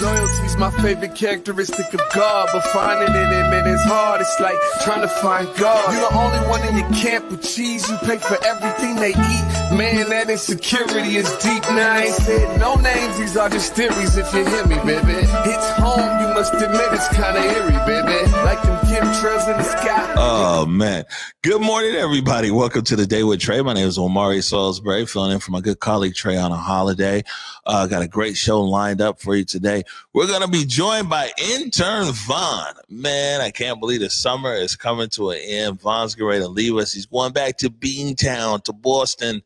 Loyalty's my favorite characteristic of God, but finding it in it is hard. It's like trying to find God. You're the only one in your camp with cheese. You pay for everything they eat. Man, that insecurity is deep. Now I ain't said no names. These are just theories. If you hear me, baby, it's home. You must admit it's kind of eerie, baby. Like them chemtrails in the sky. Oh man. Good morning, everybody. Welcome to the day with Trey. My name is Omari Salisbury, filling in for my good colleague Treyana holiday. Uh, got a great show lined up for you today. We're gonna be joined by intern Vaughn. Man, I can't believe the summer is coming to an end. Vaughn's ready to leave us. He's going back to Beantown, to Boston.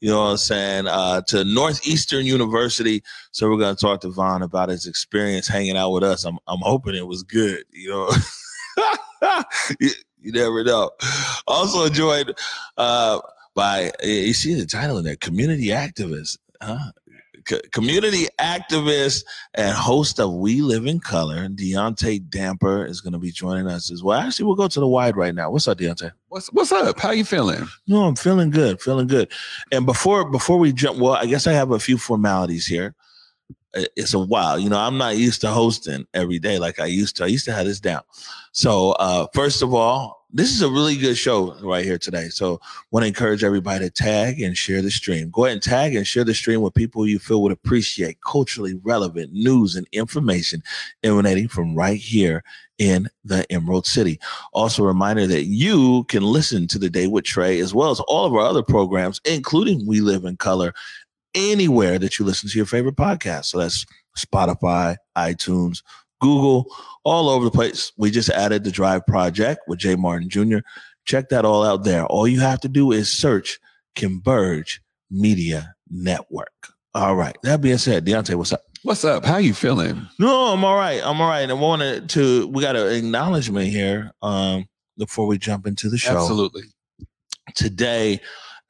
You know what I'm saying? Uh, to Northeastern University. So we're gonna talk to Vaughn about his experience hanging out with us. I'm I'm hoping it was good. You know. you, you never know. Also joined uh, by you see the title in there, community activist, huh? Community activist and host of We Live in Color, Deontay Damper is going to be joining us as well. Actually, we'll go to the wide right now. What's up, Deontay? What's what's up? How you feeling? No, I'm feeling good, feeling good. And before before we jump, well, I guess I have a few formalities here. It's a while, you know. I'm not used to hosting every day like I used to. I used to have this down. So, uh, first of all, this is a really good show right here today. So, want to encourage everybody to tag and share the stream. Go ahead and tag and share the stream with people you feel would appreciate culturally relevant news and information emanating from right here in the Emerald City. Also, a reminder that you can listen to the Day with Trey as well as all of our other programs, including We Live in Color, anywhere that you listen to your favorite podcast. So that's Spotify, iTunes, Google, all over the place. We just added the Drive Project with Jay Martin Jr. Check that all out there. All you have to do is search Converge Media Network. All right. That being said, Deontay, what's up? What's up? How you feeling? No, I'm all right. I'm all right. And I wanted to, we got an acknowledgement here um, before we jump into the show. Absolutely. Today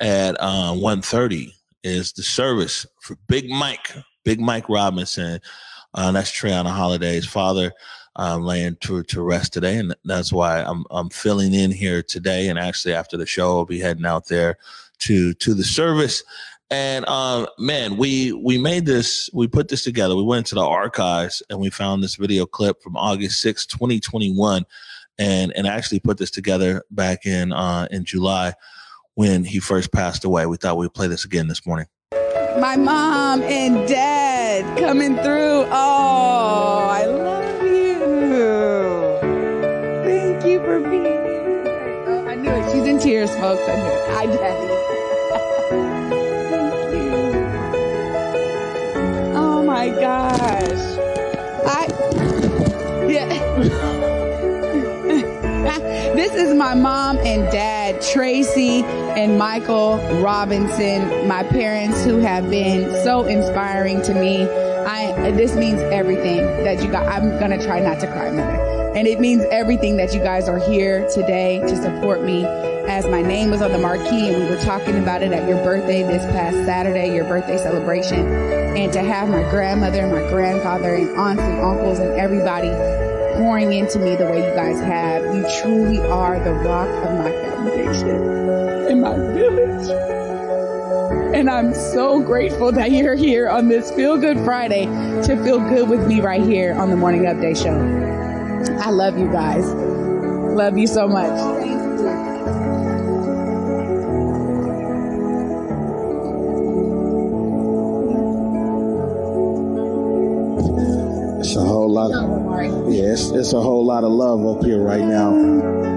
at uh, 1.30 is the service for Big Mike, Big Mike Robinson. Uh, that's Treyana holiday. His father um, laying to, to rest today. And that's why I'm, I'm filling in here today. And actually after the show, I'll be heading out there to, to the service. And um, man, we we made this, we put this together. We went to the archives and we found this video clip from August 6, 2021, and and actually put this together back in uh, in July when he first passed away. We thought we'd play this again this morning. my mom and dad coming through. Hi, daddy. Thank you. Oh my gosh. I yeah. this is my mom and dad, Tracy and Michael Robinson, my parents who have been so inspiring to me. I this means everything that you got. I'm gonna try not to cry, mother. And it means everything that you guys are here today to support me. As my name was on the marquee and we were talking about it at your birthday this past Saturday, your birthday celebration, and to have my grandmother and my grandfather and aunts and uncles and everybody pouring into me the way you guys have. You truly are the rock of my foundation in my village. And I'm so grateful that you're here on this Feel Good Friday to feel good with me right here on the Morning Update Show. I love you guys. Love you so much. It's a whole lot of it's, it's a whole lot of love up here right now.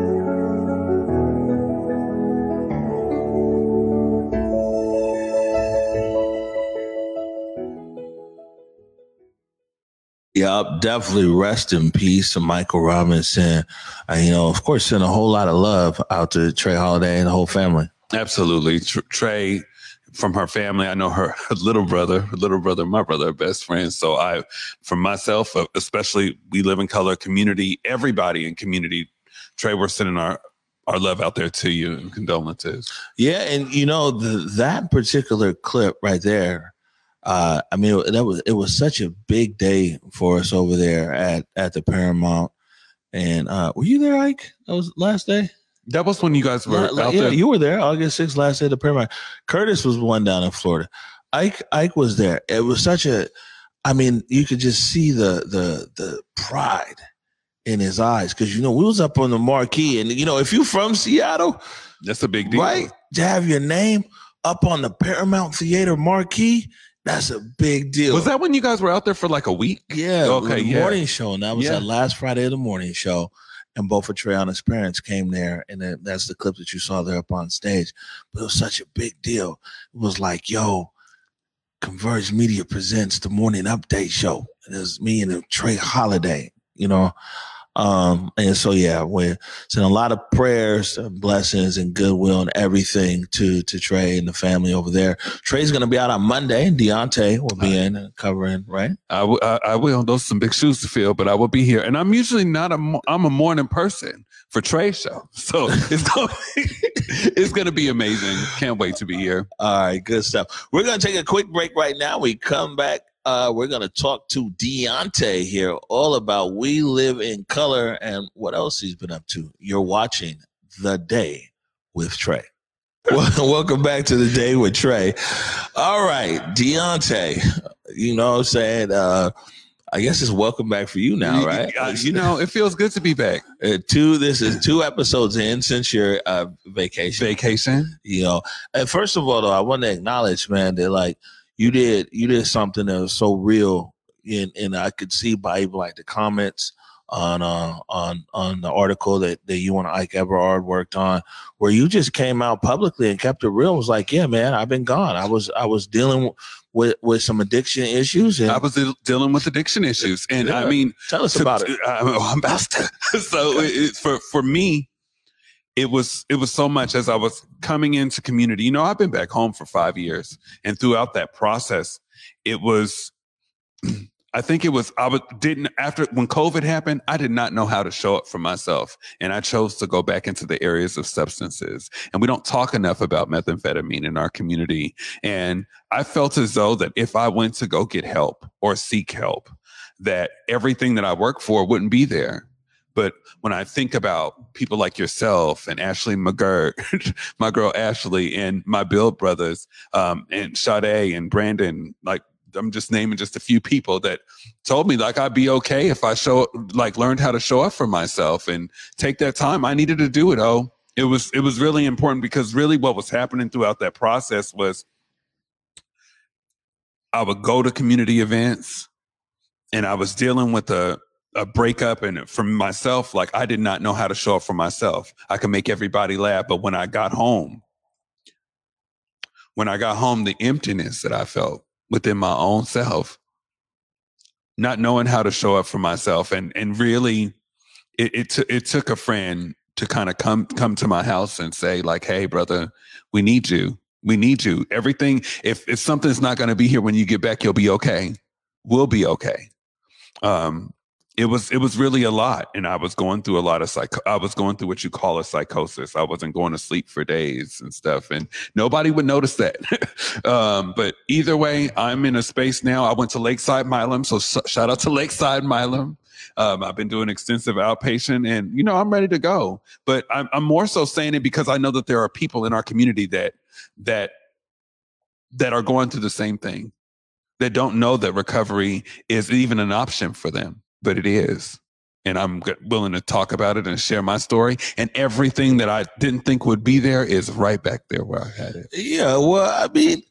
Yup, definitely rest in peace to Michael Robinson. You know, of course, send a whole lot of love out to Trey Holiday and the whole family. Absolutely. Trey from her family, I know her, little brother, her little brother, my brother, best friends. So I, for myself, uh, especially we live in color community, everybody in community, Trey, we're sending our, our love out there to you and condolences. Yeah, and you know the, that particular clip right there. Uh, I mean, that was it was such a big day for us over there at at the Paramount. And uh, were you there, Ike? That was last day. That was when you guys were like, out yeah, there. you were there August 6th, last day of the Paramount. Curtis was one down in Florida. Ike Ike was there. It was such a I mean, you could just see the the the pride in his eyes because you know we was up on the marquee and you know if you're from Seattle, That's a big deal. right, to have your name up on the Paramount Theater marquee, that's a big deal. Was that when you guys were out there for like a week? Yeah. Okay, The yeah. morning show. And that was Yeah. that last Friday of the morning show. And both of Treyana's parents came there. And then that's the clip that you saw there up on stage. But it was such a big deal. It was like, yo, Converge Media presents the morning update show. And it was me and Trey Holiday, you know. Um, and so yeah, we're sending a lot of prayers, and blessings, and goodwill and everything to to Trey and the family over there. Trey's gonna be out on Monday, and Deontay will be in and covering, right? I, w- I, I will. Those are some big shoes to fill, but I will be here. And I'm usually not a. I'm a morning person for Trey show, so it's going. it's going to be amazing. Can't wait to be here. All right, good stuff. We're gonna take a quick break right now. We come back. Uh, we're gonna talk to Deontay here, all about We Live in Color and what else he's been up to. You're watching the day with Trey. Welcome back to the day with Trey. All right, Deontay. You know what I'm saying? Uh, I guess it's welcome back for you now, right? Uh, you know, it feels good to be back. Uh, two. This is two episodes in since your uh, vacation. Vacation. you know and first of all though i want to acknowledge man that like you did you did something that was so real and and i could see by even like the comments on uh on on the article that that you and ike everard worked on where you just came out publicly and kept it real. Was like yeah man i've been gone. I was i was dealing with with some addiction issues and I was dealing with addiction issues, and I mean, tell us to- about it. I'm about to. so it, it- for for me, it was it was so much as I was coming into community. You know, I've been back home for five years, and throughout that process, it was. I think it was I didn't after when COVID happened, I did not know how to show up for myself, and I chose to go back into the areas of substances. And we don't talk enough about methamphetamine in our community. And I felt as though that if I went to go get help or seek help, that everything that I work for wouldn't be there. But when I think about people like yourself and Ashley McGirt, my girl Ashley, and my Build brothers, um, and Sade and Brandon, like I'm just naming just a few people that told me like I'd be okay if I show like learned how to show up for myself and take that time. I needed to do it. Oh, it was it was really important because really what was happening throughout that process was I would go to community events and I was dealing with a a breakup and for myself like I did not know how to show up for myself. I could make everybody laugh, but when I got home when I got home the emptiness that I felt within my own self not knowing how to show up for myself and and really it it, t- it took a friend to kind of come come to my house and say like hey brother we need you. We need you. Everything if if something's not going to be here when you get back you'll be okay. We'll be okay. Um it was it was really a lot and i was going through a lot of psych i was going through what you call a psychosis. I wasn't going to sleep for days and stuff and nobody would notice that. Um but either way i'm in a space now. I went to lakeside milam so s- shout out to lakeside milam. Um, I've been doing extensive outpatient and, you know, I'm ready to go. But I'm, I'm more so saying it because I know that there are people in our community that, that, that are going through the same thing, that don't know that recovery is even an option for them, but it is. And I'm willing to talk about it and share my story. And everything that I didn't think would be there is right back there where I had it. yeah well i mean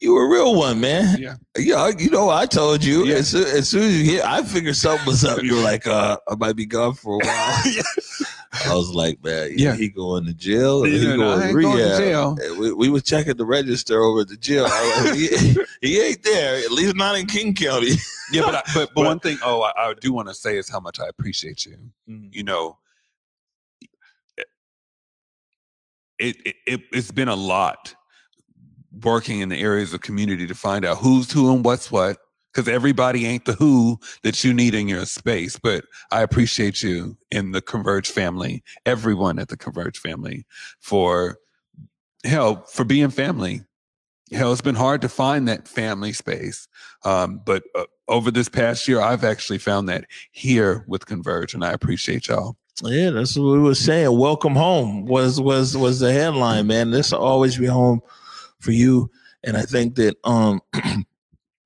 you were a real one man Yeah. Yeah, you know, I told you Yeah. as, soon, as soon as you hit, I figured something was up. You were like, uh, I might be gone for a while. I was like, man, yeah, Yeah. he going to jail. or he Yeah, going no, I to ain't going to rehab. jail. And We, we was checking the register over at the jail. I was like, he, he ain't there, at least not in King County. Yeah, but I, but, but But- one thing, oh, I, I do want to say is how much I appreciate you. Mm-hmm. You know, it, it, it it's been a lot working in the areas of community to find out who's who and what's what. Because everybody ain't the who that you need in your space, but I appreciate you in the Converge family, everyone at the Converge family, for hell for being family. Hell, it's been hard to find that family space. Um, but uh, over this past year, I've actually found that here with Converge, and I appreciate y'all. Yeah, that's what we were saying. Welcome home was was was the headline, man. This will always be home for you. And I think that um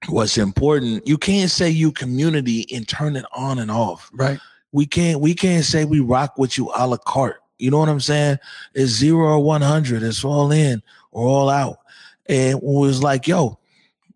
what's important, you can't say you community and turn it on and off. Right. We can't we can't say we rock with you a la carte. You know what I'm saying? It's zero or one hundred. It's all in or all out. And it was like, yo,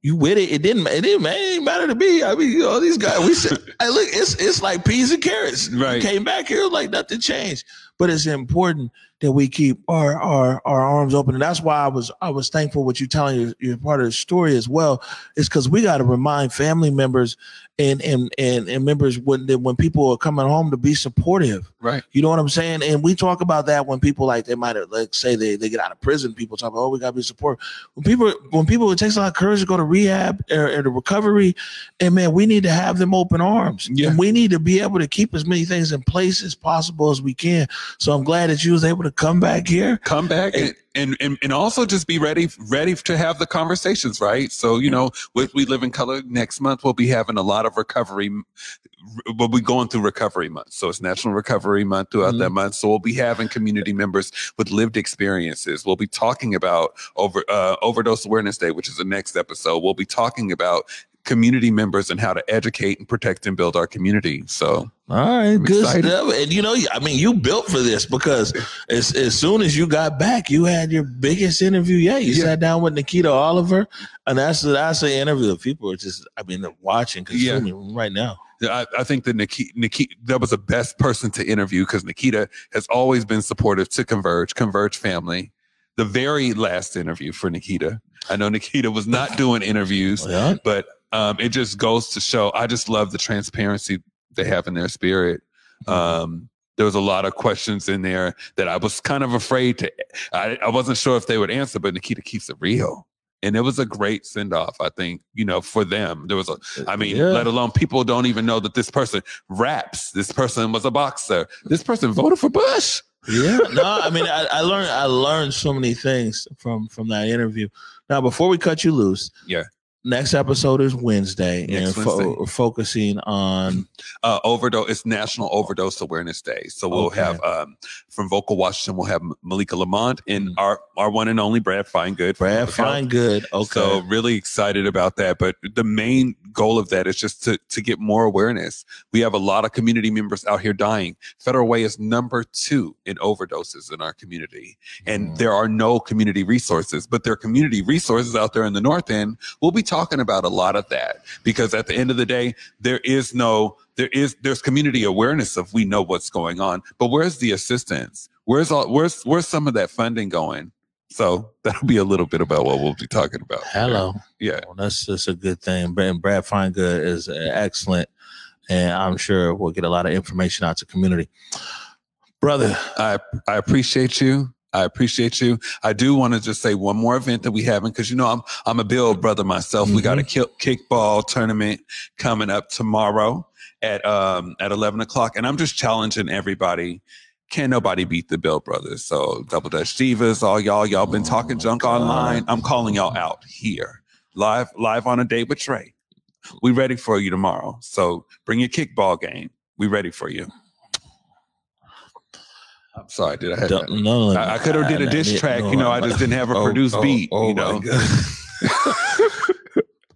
you with it? It didn't. It didn't. It didn't matter to me. I mean, you know, these guys. We said, hey, look, it's it's like peas and carrots. Right. Came back here like nothing changed. But it's important that we keep our our our arms open, and that's why I was I was thankful what you're telling your, your part of the story as well. Is because we got to remind family members and and and and members when when people are coming home to be supportive. Right. You know what I'm saying? And we talk about that when people like they might like say they, they get out of prison. People talk about oh we gotta be support. When people when people it takes a lot of courage to go to rehab or, or to recovery, and man, we need to have them open arms. Yeah. And we need to be able to keep as many things in place as possible as we can. So I'm glad that you was able to come back here. come back and, and, and, and also just be ready ready to have the conversations right? So you know with we live in color. Next month we'll be having a lot of recovery. We'll be going through recovery month so it's national recovery month throughout that month. So we'll be having community members with lived experiences. We'll be talking about over uh, overdose awareness day which is the next episode. We'll be talking about community members and how to educate and protect and build our community so All right, good excited. stuff. And you know, I mean, you built for this because as as soon as you got back, you had your biggest interview yet. You Yeah. sat down with Nikita Oliver, and that's that's the interview people are just, I mean, they're watching, Yeah. consuming right now. I, I think that Nikita, Nikita, that was the best person to interview because Nikita has always been supportive to Converge, Converge family. The very last interview for Nikita, I know Nikita was not doing interviews, oh, Yeah. but um, it just goes to show. I just love the transparency they have in their spirit. Um, there was a lot of questions in there that I was kind of afraid to. I, I wasn't sure if they would answer, but Nikita keeps it real. And it was a great send off, I think, you know, for them. There was a, I mean, Yeah. let alone people don't even know that this person raps. This person was a boxer. This person voted for Bush. Yeah, no, I mean, I, I learned I learned so many things from from that interview. Now, before we cut you loose, Yeah. Next episode is Wednesday, Next and fo- Wednesday. focusing on Uh, overdose. It's National Overdose Awareness Day. So we'll Okay. have um, from Vocal Washington, we'll have Malika Lamont and Mm. our our one and only Brad Finegood. Brad Public Health. Finegood. Okay, So really excited about that. But the main goal of that is just to, to get more awareness. We have a lot of community members out here dying. Federal Way is number two in overdoses in our community. And Mm. there are no community resources, but there are community resources out there in the North End. We'll be talking about a lot of that because at the end of the day, there is no, there is, there's community awareness of we know what's going on, but where's the assistance? Where's all, where's, where's some of that funding going? So that'll be a little bit about what we'll be talking about. hello. Yeah. Well, that's that's a good thing. And Brad Finegood is excellent, and I'm sure we'll get a lot of information out to community. Brother, I I appreciate you. I appreciate you. I do want to just say one more event that we haven't because you know I'm I'm a Bill brother myself. We got a kick, kickball tournament coming up tomorrow at um at eleven o'clock, and I'm just challenging everybody. Can nobody beat the Bill brothers? So Double Dutch Divas, all y'all, y'all been talking junk online. I'm calling y'all out here, live live on a date with Trey. We ready for you tomorrow. So bring your kickball game. We ready for you. I'm sorry, did I have that? no, I, I could have did a diss track, no, you know. I just didn't have a oh, produced oh, beat, oh you know.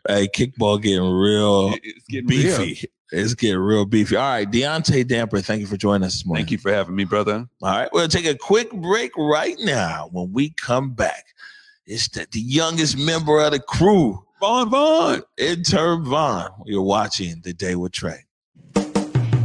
Hey, kickball getting real getting real. beefy. It's getting real beefy. All right, Deontay Damper, thank you for joining us this morning. Thank you for having me, brother. All right, we'll take a quick break right now. When we come back, it's the, the youngest member of the crew, Vaughn Vaughn. intern Vaughn. You're watching The Day with Trey.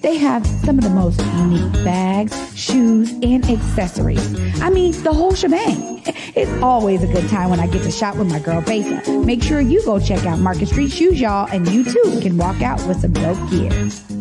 They have some of the most unique bags, shoes, and accessories. I mean, the whole shebang. It's always a good time when I get to shop with my girl Besa. Make sure you go check out Market Street Shoes, y'all, and you too can walk out with some dope gear.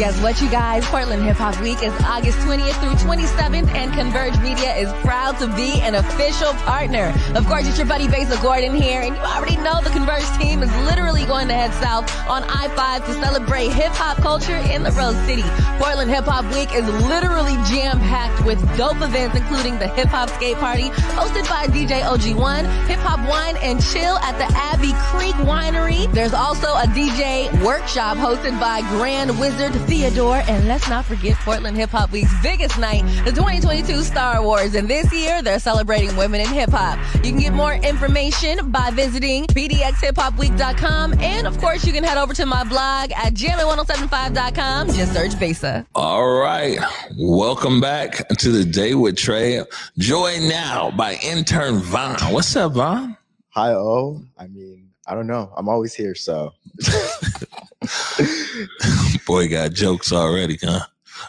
Guess what, you guys? Portland Hip Hop Week is August 20th through 27th, and Converge Media is proud to be an official partner. Of course, it's your buddy Basa Gordon here, and you already know the Converge team is literally going to head south on I-5 to celebrate hip hop culture in the Rose City. Portland Hip Hop Week is literally jam-packed with dope events, including the Hip Hop Skate Party, hosted by DJ OG1, Hip Hop Wine and Chill at the Abbey Creek Winery. There's also a DJ workshop hosted by Grand Wizard Theodore. And let's not forget Portland Hip Hop Week's biggest night, the 2022 Star Wars. And this year, they're celebrating women in hip hop. You can get more information by visiting pdxhiphopweek.com. And of course, you can head over to my blog at jammin1075.com. Just search Basa. All right. Welcome back to the day with Trey. Joined now by intern Vaughn. What's up, Vaughn? Hi, O. I mean, I don't know. I'm always here, so. Boy, got jokes already, huh?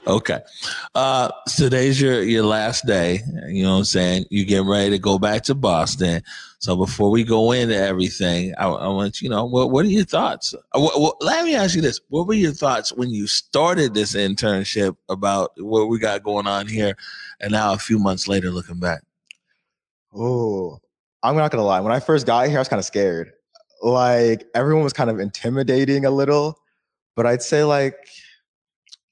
Okay. Uh, today's your, your last day. You know what I'm saying? You get ready to go back to Boston. So before we go into everything, I, I want you know, what, what are your thoughts? Uh, what, what, let me ask you this. What were your thoughts when you started this internship about what we got going on here? And now a few months later, looking back. Oh, I'm not to lie. When I first got here, I was kind of scared. Like everyone was kind of intimidating a little, but I'd say like,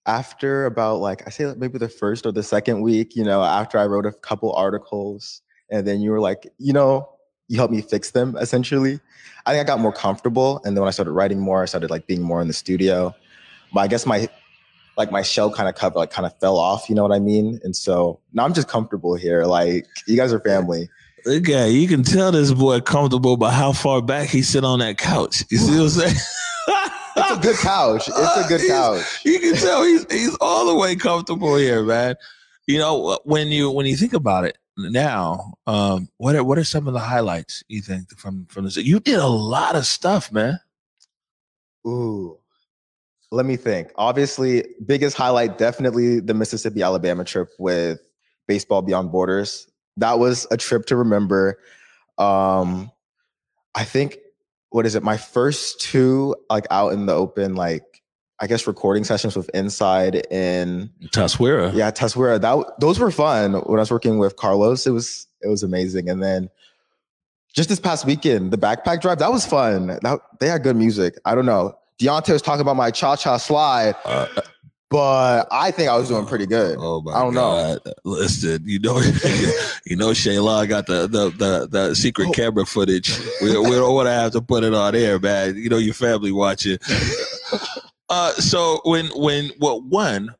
after about like I say maybe the first or the second week, you know, after I wrote a couple articles and then you were like, you know, you helped me fix them essentially. I think I got more comfortable and then when I started writing more, I started like being more in the studio. But I guess my like my shell kind of cover like kind of fell off, you know what I mean? And so now I'm just comfortable here. Like you guys are family. Okay, you can tell this boy comfortable by how far back he sit on that couch. You see what I'm saying? it's a good couch. It's a good couch. you can tell he's he's all the way comfortable here, man. You know when you when you think about it now, um, what are what are some of the highlights you think from from this? You did a lot of stuff, man. Ooh, let me think. Obviously, biggest highlight definitely the Mississippi Alabama trip with Baseball Beyond Borders. That was a trip to remember. Um, I think what is it? My first two like out in the open, like I guess recording sessions with Inside in Taswira. Yeah, Taswira. That those were fun when I was working with Carlos. It was it was amazing. And then just this past weekend, the backpack drive, that was fun. That they had good music. I don't know. Deontay was talking about my cha cha slide. Uh, but I think I was doing pretty good. Oh my I don't God. know. Listen, you know, you know, Shayla got the the the, the secret oh. camera footage. We, we don't want to have to put it on air, man. You know, your family watching. uh, so when when what well, one,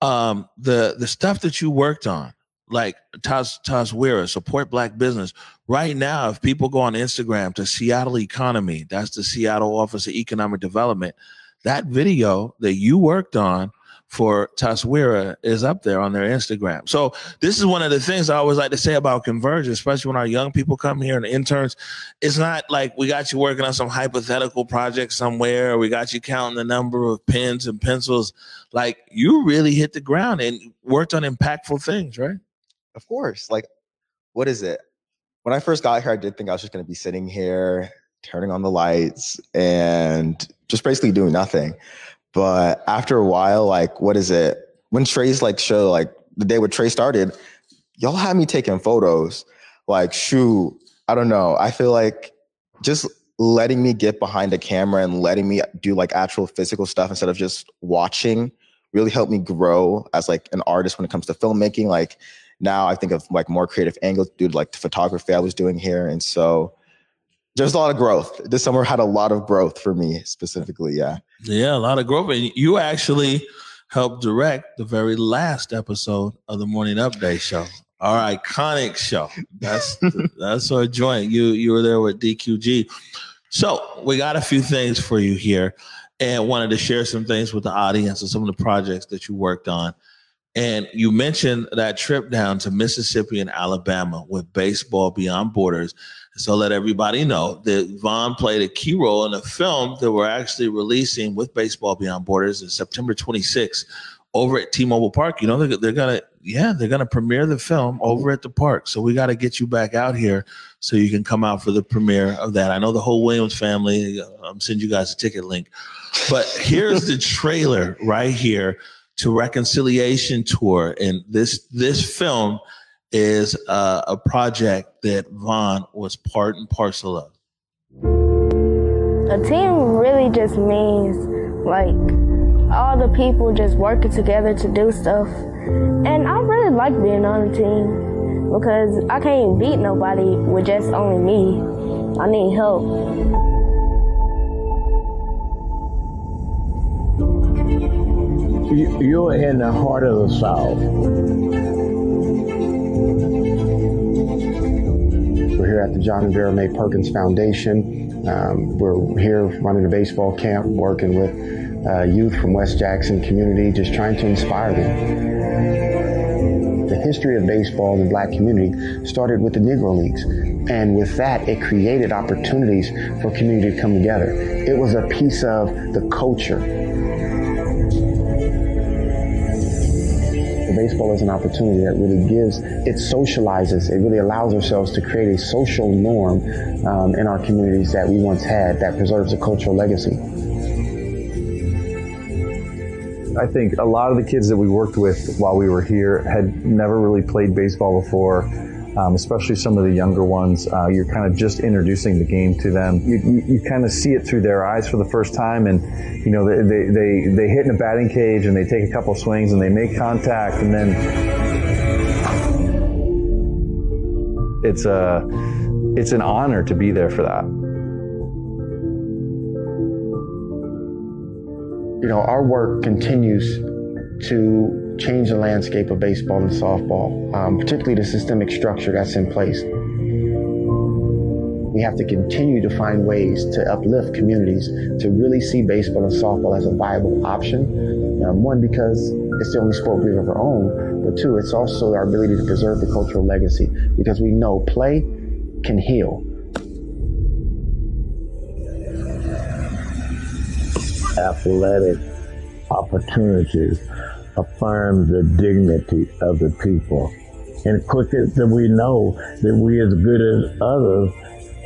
um, the the stuff that you worked on, like Taz Taswira, support black business. Right now, if people go on Instagram to Seattle Economy, that's the Seattle Office of Economic Development that video that you worked on for Taswira is up there on their Instagram. So this is one of the things I always like to say about Converge, especially when our young people come here and interns. It's not like we got you working on some hypothetical project somewhere, we got you counting the number of pens and pencils. Like you really hit the ground and worked on impactful things, right? Of course. Like, what is it? When I first got here, I did think I was just going to be sitting here turning on the lights and just basically doing nothing. But after a while, like, what is it? When Trey's like show, like the day where Trey started, y'all had me taking photos. Like, shoot, I don't know. I feel like just letting me get behind a camera and letting me do like actual physical stuff instead of just watching really helped me grow as like an artist when it comes to filmmaking. Like now I think of like more creative angles due to like the photography I was doing here. And so there's a lot of growth. This summer had a lot of growth for me specifically. Yeah. Yeah, a lot of growth. And you actually helped direct the very last episode of the Morning Update show. Our iconic show. That's that's our joint. You you were there with DQG. So we got a few things for you here and wanted to share some things with the audience and some of the projects that you worked on. And you mentioned that trip down to Mississippi and Alabama with Baseball Beyond Borders. So let everybody know that Vaughn played a key role in a film that we're actually releasing with Baseball Beyond Borders in September 26th over at T-Mobile Park. You know, they're, they're gonna yeah, they're gonna premiere the film over at the park. So we got to get you back out here so you can come out for the premiere of that. I know the whole Williams family. uh, I'm sending you guys a ticket link, but here's the trailer right here to Reconciliation Tour, and this this film is uh, a project that Vaughn was part and parcel of. A team really just means like all the people just working together to do stuff. And I really like being on a team because I can't beat nobody with just only me. I need help. You're in the heart of the South. We're here at the John and Vera Mae Perkins Foundation. Um, we're here running a baseball camp, working with uh, youth from West Jackson community, just trying to inspire them. The history of baseball in the black community started with the Negro Leagues. And with that, it created opportunities for community to come together. It was a piece of the culture. Baseball is an opportunity that really gives, it socializes, it really allows ourselves to create a social norm um, in our communities that we once had that preserves a cultural legacy. I think a lot of the kids that we worked with while we were here had never really played baseball before. Um, especially some of the younger ones, uh, you're kind of just introducing the game to them. You, you, you kind of see it through their eyes for the first time, and you know they, they, they, they hit in a batting cage and they take a couple swings and they make contact, and then it's a it's an honor to be there for that. You know, our work continues to change the landscape of baseball and softball, um, particularly the systemic structure that's in place. We have to continue to find ways to uplift communities to really see baseball and softball as a viable option. Um, one, because it's the only sport we've ever owned, but two, it's also our ability to preserve the cultural legacy because we know play can heal. Athletic opportunities affirm the dignity of the people. And quicker that we know that we as good as others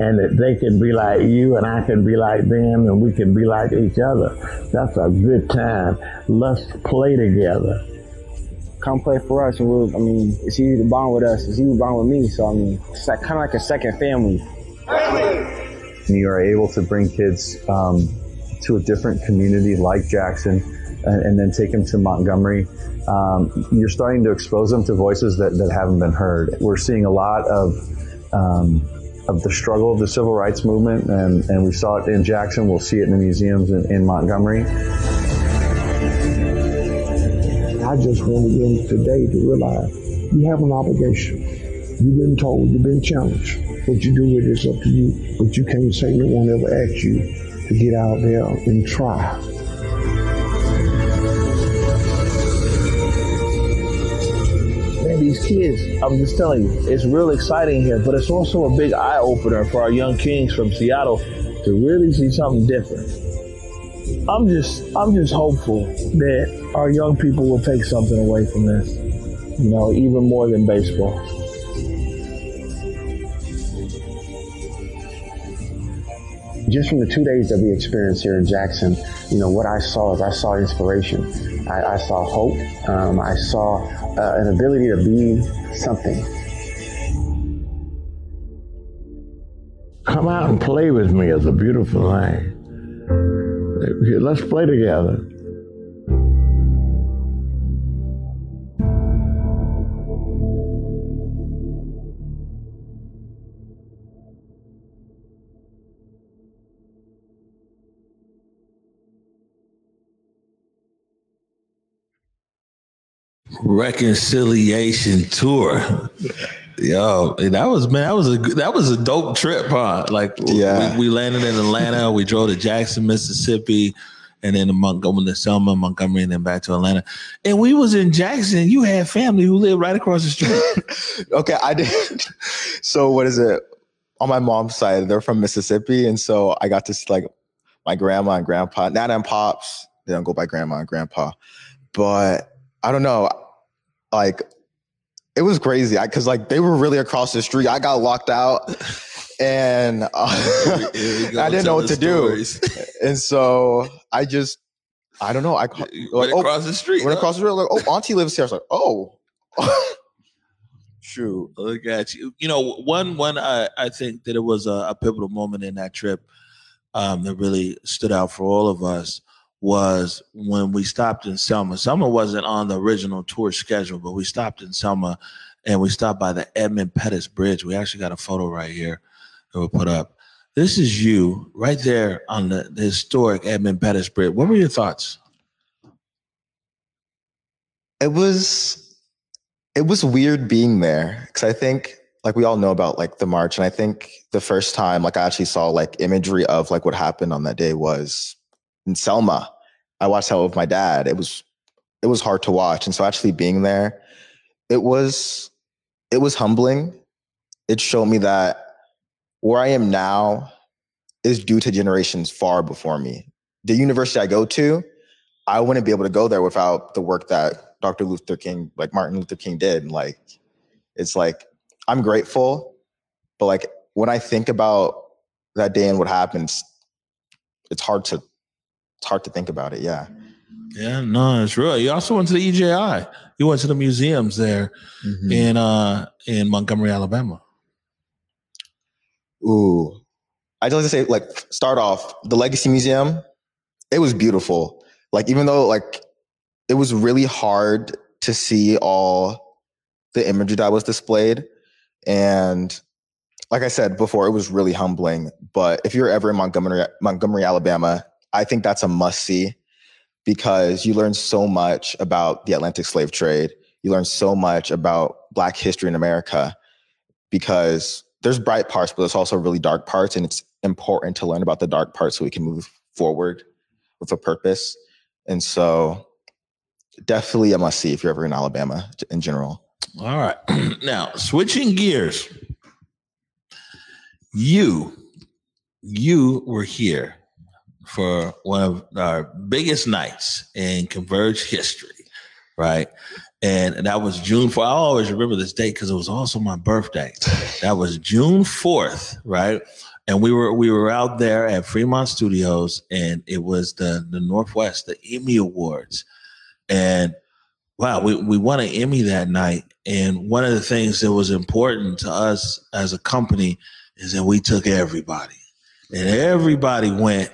and that they can be like you and I can be like them and we can be like each other. That's a good time. Let's play together. come play for us. And we'll, I mean, it's easy to bond with us. It's easy to bond with me. So I mean, it's like, kind of like a second family. and you are able to bring kids um, to a different community like Jackson and, and then take them to Montgomery, um, you're starting to expose them to voices that, that haven't been heard. We're seeing a lot of um, of the struggle of the civil rights movement, and, and we saw it in Jackson. We'll see it in the museums in, in Montgomery. I just wanted them today to realize you have an obligation. You've been told, you've been challenged. What you do with it is up to you. But you can't say no one ever asked you to get out there and try. These kids, I'm just telling you, it's real exciting here, but it's also a big eye opener for our young kings from Seattle to really see something different. I'm just, I'm just hopeful that our young people will take something away from this, you know, even more than baseball. Just from the two days that we experienced here in Jackson, you know, what I saw is I saw inspiration. I, I saw hope. Um, I saw uh, an ability to be something. Come out and play with me is a beautiful thing. Let's play together. Reconciliation tour. Yo, that was man, that was a that was a dope trip, huh? Like, Yeah. we, we landed in Atlanta, we drove to Jackson, Mississippi, and then to Montgomery, to Selma, Montgomery, and then back to Atlanta. And we was in Jackson. You had family who lived right across the street. okay, I did. So what is it? On my mom's side, they're from Mississippi, and so I got to see like my grandma and grandpa, Nana and pops. They don't go by grandma and grandpa, but I don't know, like it was crazy because like they were really across the street. I got locked out, and uh, I didn't know what to do, and so I just I don't know. I like, oh, across the street. Went huh? across the street. Like, oh, Auntie lives here. I was like, oh, shoot. Look at you. You know, one one I, I think that it was a, a pivotal moment in that trip um, that really stood out for all of us was when we stopped in Selma. Selma wasn't on the original tour schedule, but we stopped in Selma and we stopped by the Edmund Pettus Bridge. We actually got a photo right here that we put up. This is you right there on the, the historic Edmund Pettus Bridge. What were your thoughts? It was it was weird being there because I think like we all know about like the march, and I think the first time like I actually saw like imagery of like what happened on that day was in Selma. I watched that with my dad. It was it was hard to watch, and so actually being there, it was it was humbling. It showed me that where I am now is due to generations far before me. The university I go to, I wouldn't be able to go there without the work that Dr. Luther King, like Martin Luther King did. And like, it's like, I'm grateful, but like when I think about that day and what happens, it's hard to, it's hard to think about it. Yeah. Yeah, no, it's real. You also went to the EJI. You went to the museums there Mhm. in uh in Montgomery, Alabama. Ooh. I just like to say like start off the Legacy Museum. It was beautiful. Like even though like it was really hard to see all the imagery that was displayed, and like I said before, it was really humbling. But if you're ever in Montgomery, Montgomery, Alabama, I think that's a must see because you learn so much about the Atlantic slave trade. You learn so much about Black history in America because there's bright parts, but there's also really dark parts, and it's important to learn about the dark parts so we can move forward with a purpose. And so, definitely a must see if you're ever in Alabama in general. All right. now, switching gears. You you were here for one of our biggest nights in Converge history, right? And that was June 4th. I always remember this date because it was also my birthday. That was June 4th, right? And we were we were out there at Fremont Studios, and it was the the Northwest, the Emmy Awards. And wow, we, we won an Emmy that night. And one of the things that was important to us as a company is that we took everybody. And everybody went,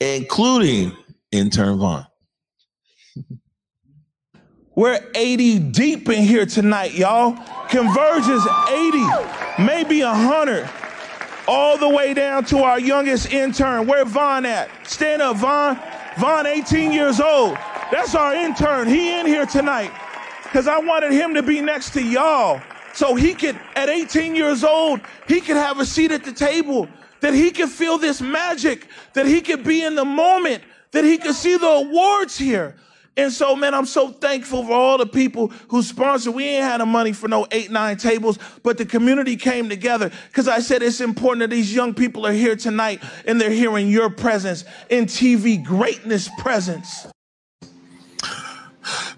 including intern Vaughn. We're 80 deep in here tonight, y'all. Converge is 80, maybe 100, all the way down to our youngest intern. Where Vaughn at? Stand up, Vaughn. Vaughn, 18 years old. That's our intern. He in here tonight because I wanted him to be next to y'all. So he could, at 18 years old, he could have a seat at the table, that he could feel this magic, that he could be in the moment, that he could see the awards here. And so, man, I'm so thankful for all the people who sponsored. We ain't had the money for no eight, nine tables, but the community came together because I said it's important that these young people are here tonight and they're hearing your presence in TV greatness presence.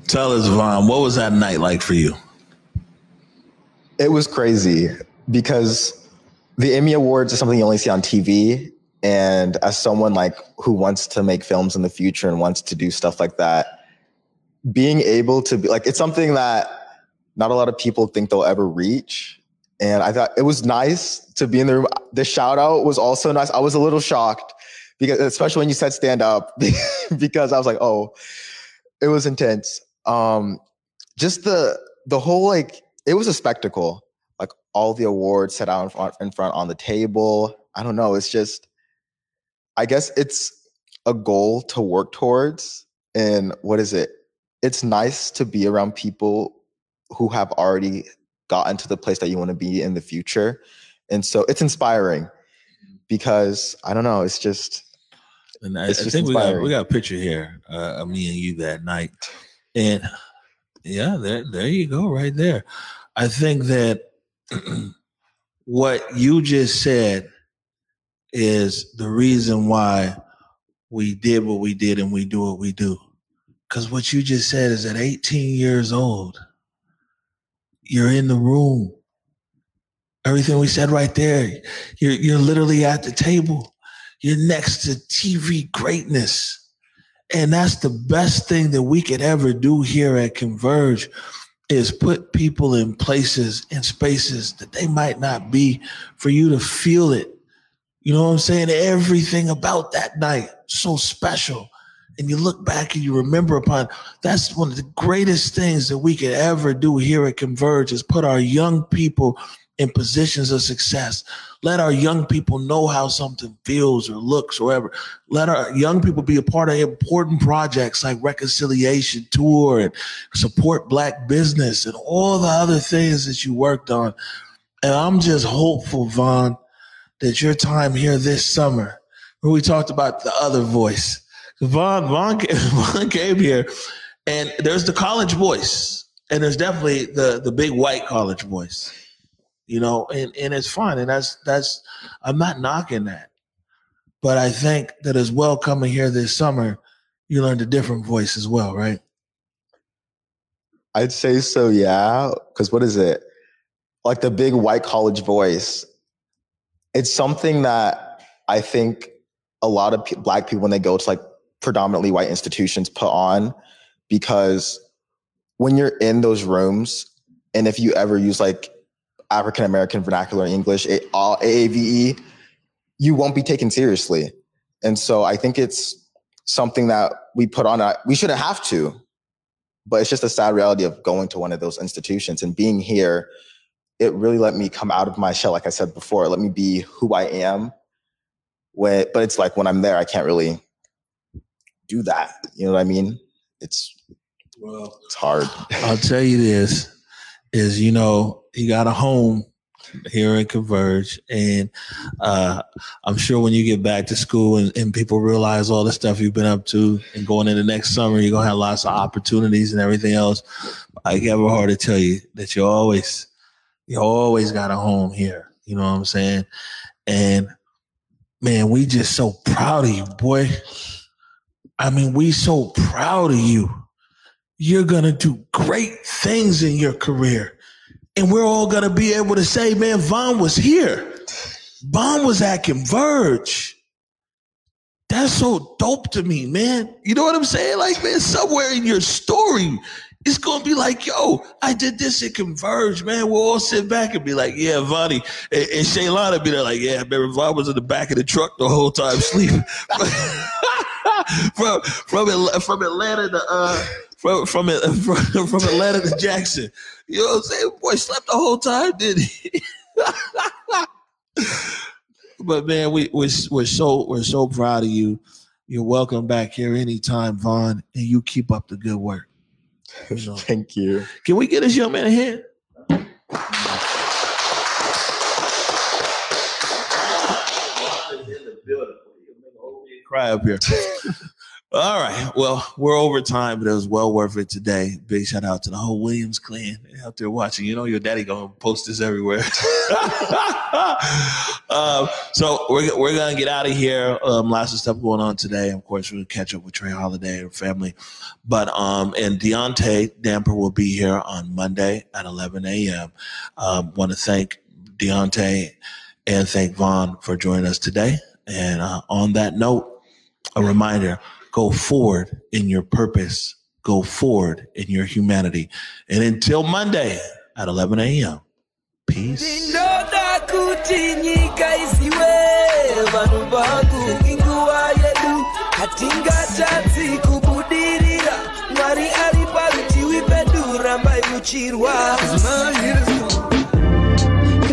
Tell us, Vaughn, what was that night like for you? It was crazy because the Emmy Awards is something you only see on TV. And as someone like who wants to make films in the future and wants to do stuff like that, being able to be like it's something that not a lot of people think they'll ever reach. And I thought it was nice to be in the room. The shout out was also nice. I was a little shocked because especially when you said stand up, because I was like, oh, it was intense. Um, just the the whole like it was a spectacle. Like all the awards set out in front, in front on the table. I don't know. It's just, I guess it's a goal to work towards. And what is it? It's nice to be around people who have already gotten to the place that you want to be in the future. And so it's inspiring because I don't know. It's just, And I, I think we got we got a picture here uh, of me and you that night, and yeah, there there you go, right there. I think that what you just said is the reason why we did what we did and we do what we do Because what you just said is at 18 years old, you're in the room. Everything we said right there, you're, you're literally at the table. You're next to TV greatness. And that's the best thing that we could ever do here at Converge is put people in places and spaces that they might not be for you to feel it. You know what I'm saying? Everything about that night so special. And you look back and you remember upon that's one of the greatest things that we could ever do here at Converge is put our young people in positions of success. Let our young people know how something feels or looks or whatever. Let our young people be a part of important projects like Reconciliation Tour and support Black business and all the other things that you worked on. And I'm just hopeful, Von, that your time here this summer, where we talked about the other voice, Von, Von, Von came here and there's the college voice and there's definitely the, the big white college voice you know, and, and it's fun. And that's, that's, I'm not knocking that. But I think that as well coming here this summer, you learned a different voice as well, right? I'd say so, yeah. Because what is it? Like the big white college voice. It's something that I think a lot of black people, when they go to like predominantly white institutions, put on because when you're in those rooms, and if you ever use like African American vernacular English, AAVE, you won't be taken seriously. And so I think it's something that we put on. A, we shouldn't have to, but it's just a sad reality of going to one of those institutions and being here. It really let me come out of my shell, like I said before. Let me be who I am. When, but it's like when I'm there, I can't really do that. You know what I mean? It's well, it's hard. I'll tell you this: is you know he got a home here in Converge, and uh, I'm sure when you get back to school and, and people realize all the stuff you've been up to, and going into next summer, you're gonna have lots of opportunities and everything else. I get it hard to tell you that you always, you always got a home here. You know what I'm saying? And man, we just so proud of you, boy. I mean, we so proud of you. You're gonna do great things in your career and we're all gonna be able to say, man, Von was here. Von was at Converge. That's so dope to me, man. You know what I'm saying? Like, man, somewhere in your story, it's gonna be like, yo, I did this at Converge, man. We'll all sit back and be like, yeah, Vonnie. And, and Shaylana be there like, yeah, remember Von was in the back of the truck the whole time sleeping. from from from Atlanta to uh from from from, from Atlanta to Jackson. You know what I'm saying? Boy slept the whole time, did he? but man, we we're, we're so we're so proud of you. You're welcome back here anytime, Vaughn, and you keep up the good work. You know. Thank you. Can we get this young man a hand? Cry up here. All right. Well, we're over time, but it was well worth it today. Big shout out to the whole Williams clan out there watching. You know, your daddy gonna post this everywhere. um, so we're we're gonna get out of here. Um, lots of stuff going on today. Of course, we're gonna catch up with Trey Holiday and family. But um, and Deontay Damper will be here on Monday at 11 a.m. Um, Want to thank Deontay and thank Vaughn for joining us today. And uh, on that note, a reminder Go forward in your purpose. Go forward in your humanity. And until Monday at 11 a.m., peace.